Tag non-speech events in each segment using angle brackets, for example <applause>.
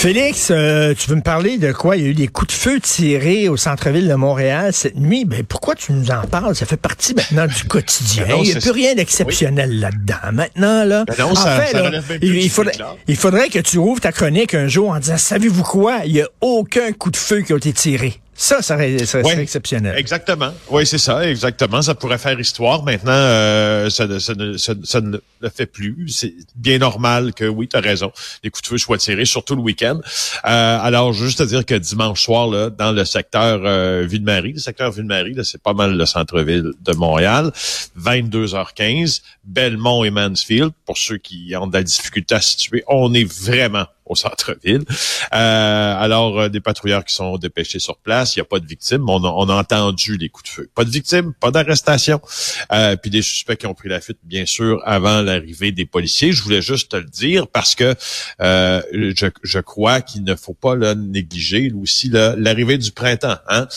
Félix, euh, tu veux me parler de quoi? Il y a eu des coups de feu tirés au centre-ville de Montréal cette nuit. Ben, pourquoi tu nous en parles? Ça fait partie maintenant du quotidien. Ben non, il n'y a plus rien d'exceptionnel là-dedans. Maintenant, là, Ben non, en ça- fait, ça là, il, faudrait, éclat. il faudrait que tu ouvres ta chronique un jour en disant, savez-vous quoi? Il n'y a aucun coup de feu qui a été tiré. Ça, ça serait, ça serait Ouais. exceptionnel. Exactement. Oui, c'est ça, exactement. Ça pourrait faire histoire. Maintenant, euh, ça, ne- ça ne, ça, ça ne le fait plus. C'est bien normal que, oui, tu as raison, les coups de feu soient tirés, surtout le week-end. Euh, alors, juste à dire que dimanche soir, là, dans le secteur euh, Ville-Marie, le secteur Ville-Marie, là, c'est pas mal le centre-ville de Montréal, 22h15, Belmont et Mansfield, pour ceux qui ont de la difficulté à se situer, on est vraiment au centre-ville. Euh, alors, euh, des patrouilleurs qui sont dépêchés sur place. Il n'y a pas de victimes. On a, entendu les coups de feu. Pas de victimes, pas d'arrestation. Euh, puis des suspects qui ont pris la fuite, bien sûr, avant l'arrivée des policiers. Je voulais juste te le dire parce que euh, je, crois qu'il ne faut pas là, négliger aussi l'arrivée du printemps. Hein?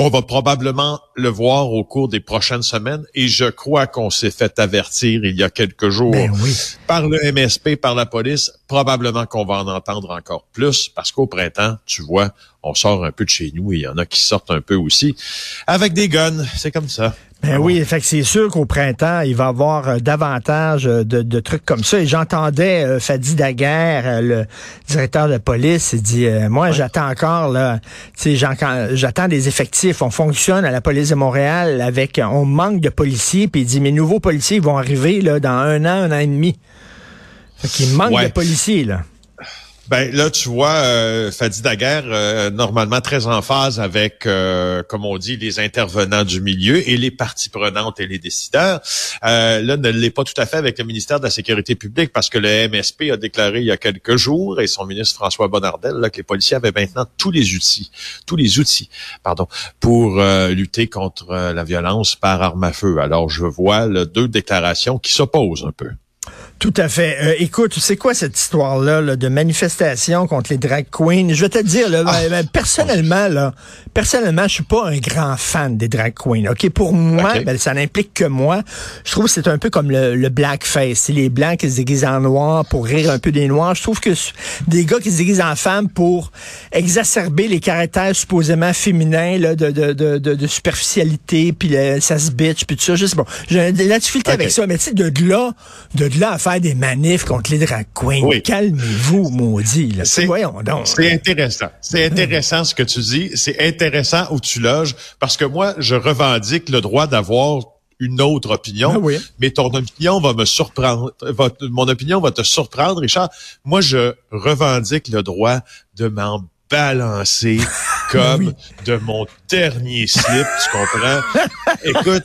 On va probablement le voir au cours des prochaines semaines et je crois qu'on s'est fait avertir il y a quelques jours Ben oui. par le MSP, par la police, probablement qu'on va en entendre encore plus parce qu'au printemps, tu vois, on sort un peu de chez nous et il y en a qui sortent un peu aussi avec des guns. C'est comme ça. Ben oui, fait que c'est sûr qu'au printemps, il va y avoir euh, davantage euh, de, de trucs comme ça. Et j'entendais euh, Fadi Daguerre, euh, le directeur de police, il dit euh, Moi, j'attends encore, là, j'attends des effectifs. On fonctionne à la police de Montréal avec on manque de policiers, puis il dit Mes nouveaux policiers vont arriver là, dans un an, un an et demi. Fait qu'il manque Ouais. de policiers, là. Ben là, tu vois, euh, Fadi Daguerre, euh, normalement très en phase avec, euh, comme on dit, les intervenants du milieu et les parties prenantes et les décideurs. Euh, là, ne l'est pas tout à fait avec le ministère de la Sécurité publique parce que le MSP a déclaré il y a quelques jours et son ministre François Bonnardel là, que les policiers avaient maintenant tous les outils, tous les outils, pardon, pour euh, lutter contre euh, la violence par arme à feu. Alors, je vois là, deux déclarations qui s'opposent un peu. Tout à fait. Euh, écoute, c'est quoi cette histoire-là là, de manifestation contre les drag queens? Je vais te dire, là, Ah. ben, ben, personnellement, là, personnellement, je suis pas un grand fan des drag queens. Ok, pour moi, ben, ça n'implique que moi. Je trouve que c'est un peu comme le, le blackface. C'est les blancs qui se déguisent en noir pour rire un peu des noirs. Je trouve que des gars qui se déguisent en femmes pour exacerber les caractères supposément féminins là, de, de, de, de, superficialité, puis ça se bitch, puis tout ça. Juste bon, j'ai la difficulté avec ça. Mais tu sais, de là, de là à faire des manifs contre les drag queens, Oui. calmez-vous, maudit. Là. Voyons donc. C'est intéressant. C'est intéressant ce que tu dis. C'est intéressant où tu loges parce que moi, je revendique le droit d'avoir une autre opinion, Ah oui. mais ton opinion va me surprendre. va- mon opinion va te surprendre, Richard. Moi, je revendique le droit de m'en balancer <laughs> comme de mon dernier slip, tu comprends? <laughs> Écoute,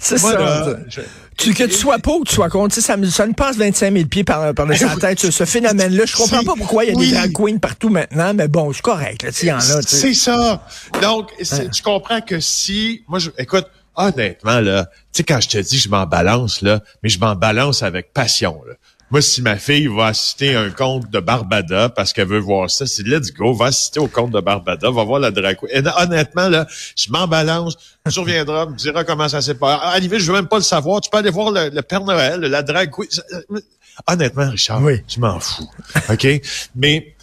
C'est ça. là, je- Tu, que tu sois ou que tu sois contre, ça, me, ça me passe 25 000 pieds par, par dessus la tête, ce, ce phénomène-là. Je comprends pas pourquoi il y a oui. des drag queens partout maintenant, mais bon, c'est correct, là, y en a. C'est ça. Donc, tu comprends que si, moi, je, écoute, honnêtement, là, tu sais, quand je te dis je m'en balance, là, mais je m'en balance avec passion, là. Moi, si ma fille va assister à un conte de Barbada parce qu'elle veut voir ça, c'est let's go, va assister au conte de Barbada, va voir la drag. Et honnêtement, là, je m'en balance, tu reviendras, me diras comment ça s'est passé. Limite, je veux même pas le savoir. Tu peux aller voir le, le Père Noël, la drag queen. Honnêtement, Richard, Oui. tu m'en fous. OK? Mais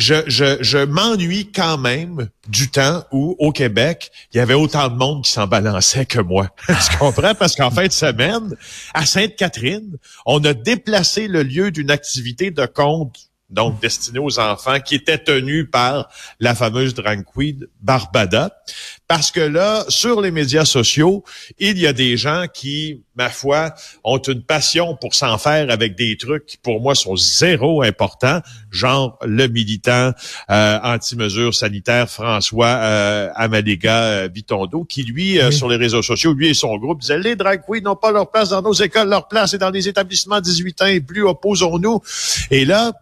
je, m'ennuie quand même du temps où, au Québec, il y avait autant de monde qui s'en balançait que moi. <laughs> tu comprends? Parce qu'en fin de semaine, à Sainte-Catherine, on a déplacé le lieu d'une activité de conte donc destinée aux enfants, qui était tenue par la fameuse drag Barbada. Parce que là, sur les médias sociaux, il y a des gens qui, ma foi, ont une passion pour s'en faire avec des trucs qui, pour moi, sont zéro importants, genre le militant euh, anti-mesures sanitaires François euh, Amalega euh, Vitondo, qui, lui, euh, sur les réseaux sociaux, lui et son groupe, disaient « Les drag queens n'ont pas leur place dans nos écoles, leur place est dans les établissements 18 ans et plus, opposons-nous. » Et là,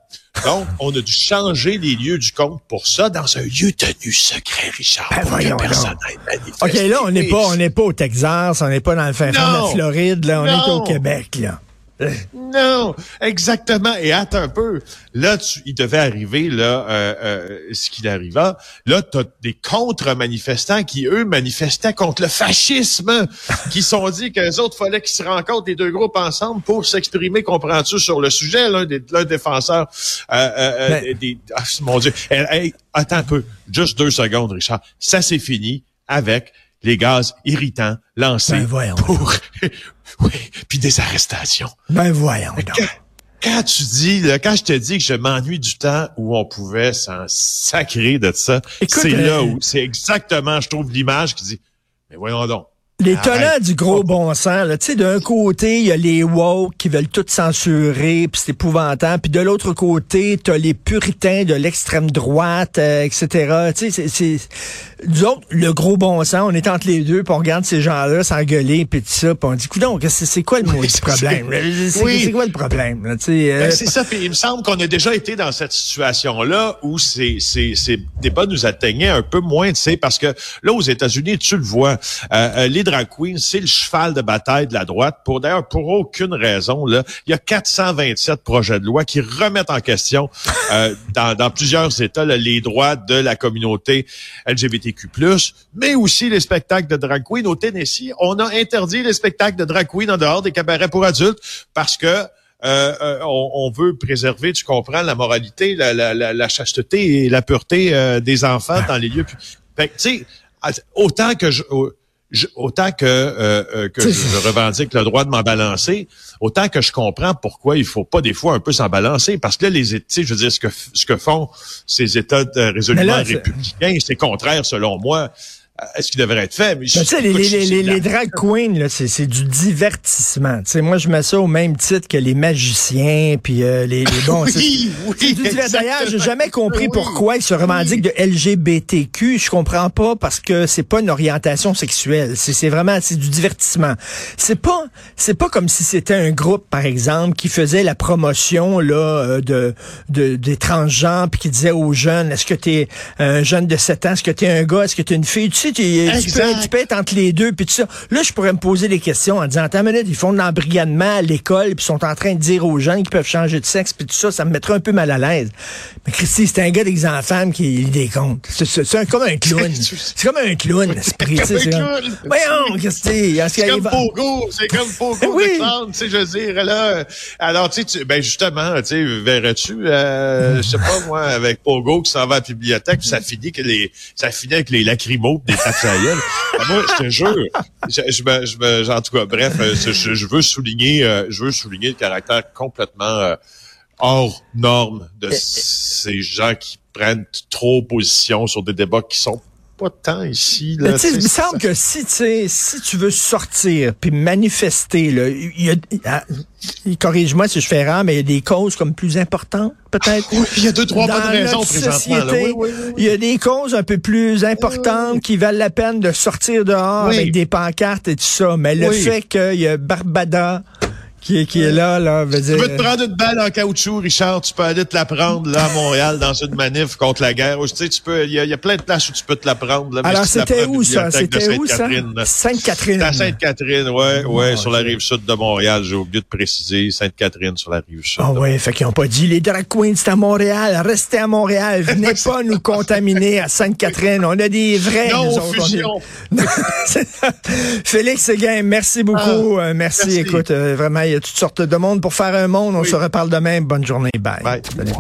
donc, on a dû changer les lieux du compte pour ça dans un lieu tenu secret, Richard, Ben pour que personne. OK, là, on n'est pas, on n'est pas au Texas, on n'est pas dans le fin fond de la Non. Floride, là, on est Non. au Québec, là. Non, exactement. Et attends un peu. Là, tu, il devait arriver là euh, euh, ce qu'il arriva. Là, tu as des contre-manifestants qui, eux, manifestaient contre le fascisme, <laughs> qui sont dit qu'eux autres, fallait qu'ils se rencontrent les deux groupes ensemble pour s'exprimer, comprends-tu, sur le sujet, l'un des l'un défenseur euh, euh, Mais- des... Ah, mon Dieu. Hey, hey, attends un peu. Juste deux secondes, Richard. Ça, c'est fini avec les gaz irritants lancés Ben, pour... <laughs> oui, puis des arrestations. Ben voyons donc. Quand tu dis, là, quand je te dis que je m'ennuie du temps où on pouvait s'en sacrer de ça, c'est euh, là où c'est exactement, je trouve, l'image qui dit, mais voyons donc. Les Arrête. tenants du gros bon sens, tu sais, d'un côté, il y a les woke qui veulent tout censurer, puis c'est épouvantable, puis de l'autre côté, t'as les puritains de l'extrême droite, euh, etc. Tu sais, c'est- autres, le gros bon sens, on est entre les deux, puis on regarde ces gens-là s'engueuler, puis tout ça, puis on dit, donc, c'est c'est quoi le mot c'est- problème? C'est Oui. c'est quoi le problème? là, euh, Ben, c'est ça, puis il me semble qu'on a déjà été dans cette situation-là où ces, ces, ces débats nous atteignaient un peu moins, tu sais, parce que là, aux États-Unis, tu le vois, euh, euh, les drag queens, c'est le cheval de bataille de la droite. Pour d'ailleurs, pour aucune raison, là, il y a 427 projets de loi qui remettent en question euh, <laughs> dans, dans plusieurs États là, les droits de la communauté LGBTQ+, mais aussi les spectacles de drag queens. Au Tennessee, on a interdit les spectacles de drag queens en dehors des cabarets pour adultes parce que euh, euh, on, on veut préserver, tu comprends, la moralité, la, la, la, la chasteté et la pureté euh, des enfants dans les lieux. Fait que, tu sais, à- autant que je, je- autant que euh, euh, que je, je revendique le droit de m'en balancer, autant que je comprends pourquoi il faut pas des fois un peu s'en balancer, parce que là, les, États- je veux dire, ce que f- ce que font ces États résolument là, républicains, c'est contraire selon moi ce qui devrait être fait. Mais Ben, tu sais, les, les, les, les drag queens, c'est, du divertissement. Tu sais, moi, je mets ça au même titre que les magiciens, puis euh, les, les bons... <laughs> Oui, oui, D'ailleurs, j'ai jamais compris Oui. pourquoi ils se revendiquent de LGBTQ. Je comprends pas parce que c'est pas une orientation sexuelle. C'est, vraiment, c'est du divertissement. C'est pas, c'est pas comme si c'était un groupe, par exemple, qui faisait la promotion, là, euh, de, de, des transgenres puis qui disait aux jeunes, est-ce que t'es un jeune de 7 ans? Est-ce que t'es un gars? Est-ce que t'es une fille? Tu sais, tu, tu Exact. peux, tu peux être entre les deux puis tout ça. Là, je pourrais me poser des questions en disant, attends une minute, ils font de l'embrigadement à l'école puis sont en train de dire aux jeunes qu'ils peuvent changer de sexe puis tout ça, ça me mettrait un peu mal à l'aise. Mais Christy, c'est un gars d'exemple qui lit des comptes. C'est, <laughs> c'est, c'est comme un clown. c'est comme un clown, l'esprit. tu sais, Comme c'est un clown. Voyons, Christy. C'est comme Pogo, c'est comme Pogo Oui. tu sais, je veux dire, là, euh, alors, tu sais, tu- ben, justement, tu sais, verrais-tu, euh, je sais pas, moi, avec Pogo qui s'en va à la bibliothèque, puis ça finit que les, ça finit avec les lacrymos des tapes à la gueule. Ben, moi, je te jure, je, je me, je me, en tout cas, bref, euh, je, je veux souligner, euh, je veux souligner le caractère complètement euh, hors norme de ces gens qui prennent trop position sur des débats qui sont pas tant ici, là. Mais tu sais, il me semble que si, si tu veux sortir puis manifester, là, il y a, ah, corrige-moi si je fais erreur, mais il y a des causes comme plus importantes, peut-être? Oui, il y a deux, trois bonnes raisons présentement. là. Oui, oui, oui. Il y a des causes un peu plus importantes qui valent la peine de sortir dehors avec des pancartes et tout ça. Mais le fait qu'il y a Barbada qui est, qui est là, là, veut Tu dire... veux te prendre une balle en caoutchouc, Richard, tu peux aller te la prendre là à Montréal dans une manif contre la guerre. Tu sais, tu peux, il y, a- il y a plein de places où tu peux te la prendre. Là, Alors, tu c'était où, ça? C'était où, ça? Sainte-Catherine, à Sainte-Catherine, ouais, ouais, sur la rive sud de Montréal. J'ai oublié de préciser, Sainte-Catherine sur la rive sud. Ah de ouais, fait qu'ils n'ont pas dit les drag queens c'est à Montréal, restez à Montréal, venez <laughs> pas nous contaminer à Sainte-Catherine. On a des vrais. Non nous aux autres, on est- fusions. <laughs> C'est ça. Félix Séguin, merci beaucoup. Euh, merci. merci. Écoute, euh, vraiment, il toutes sortes de monde pour faire un monde. On se reparle demain. Bonne journée. Bye. Bye. Salut.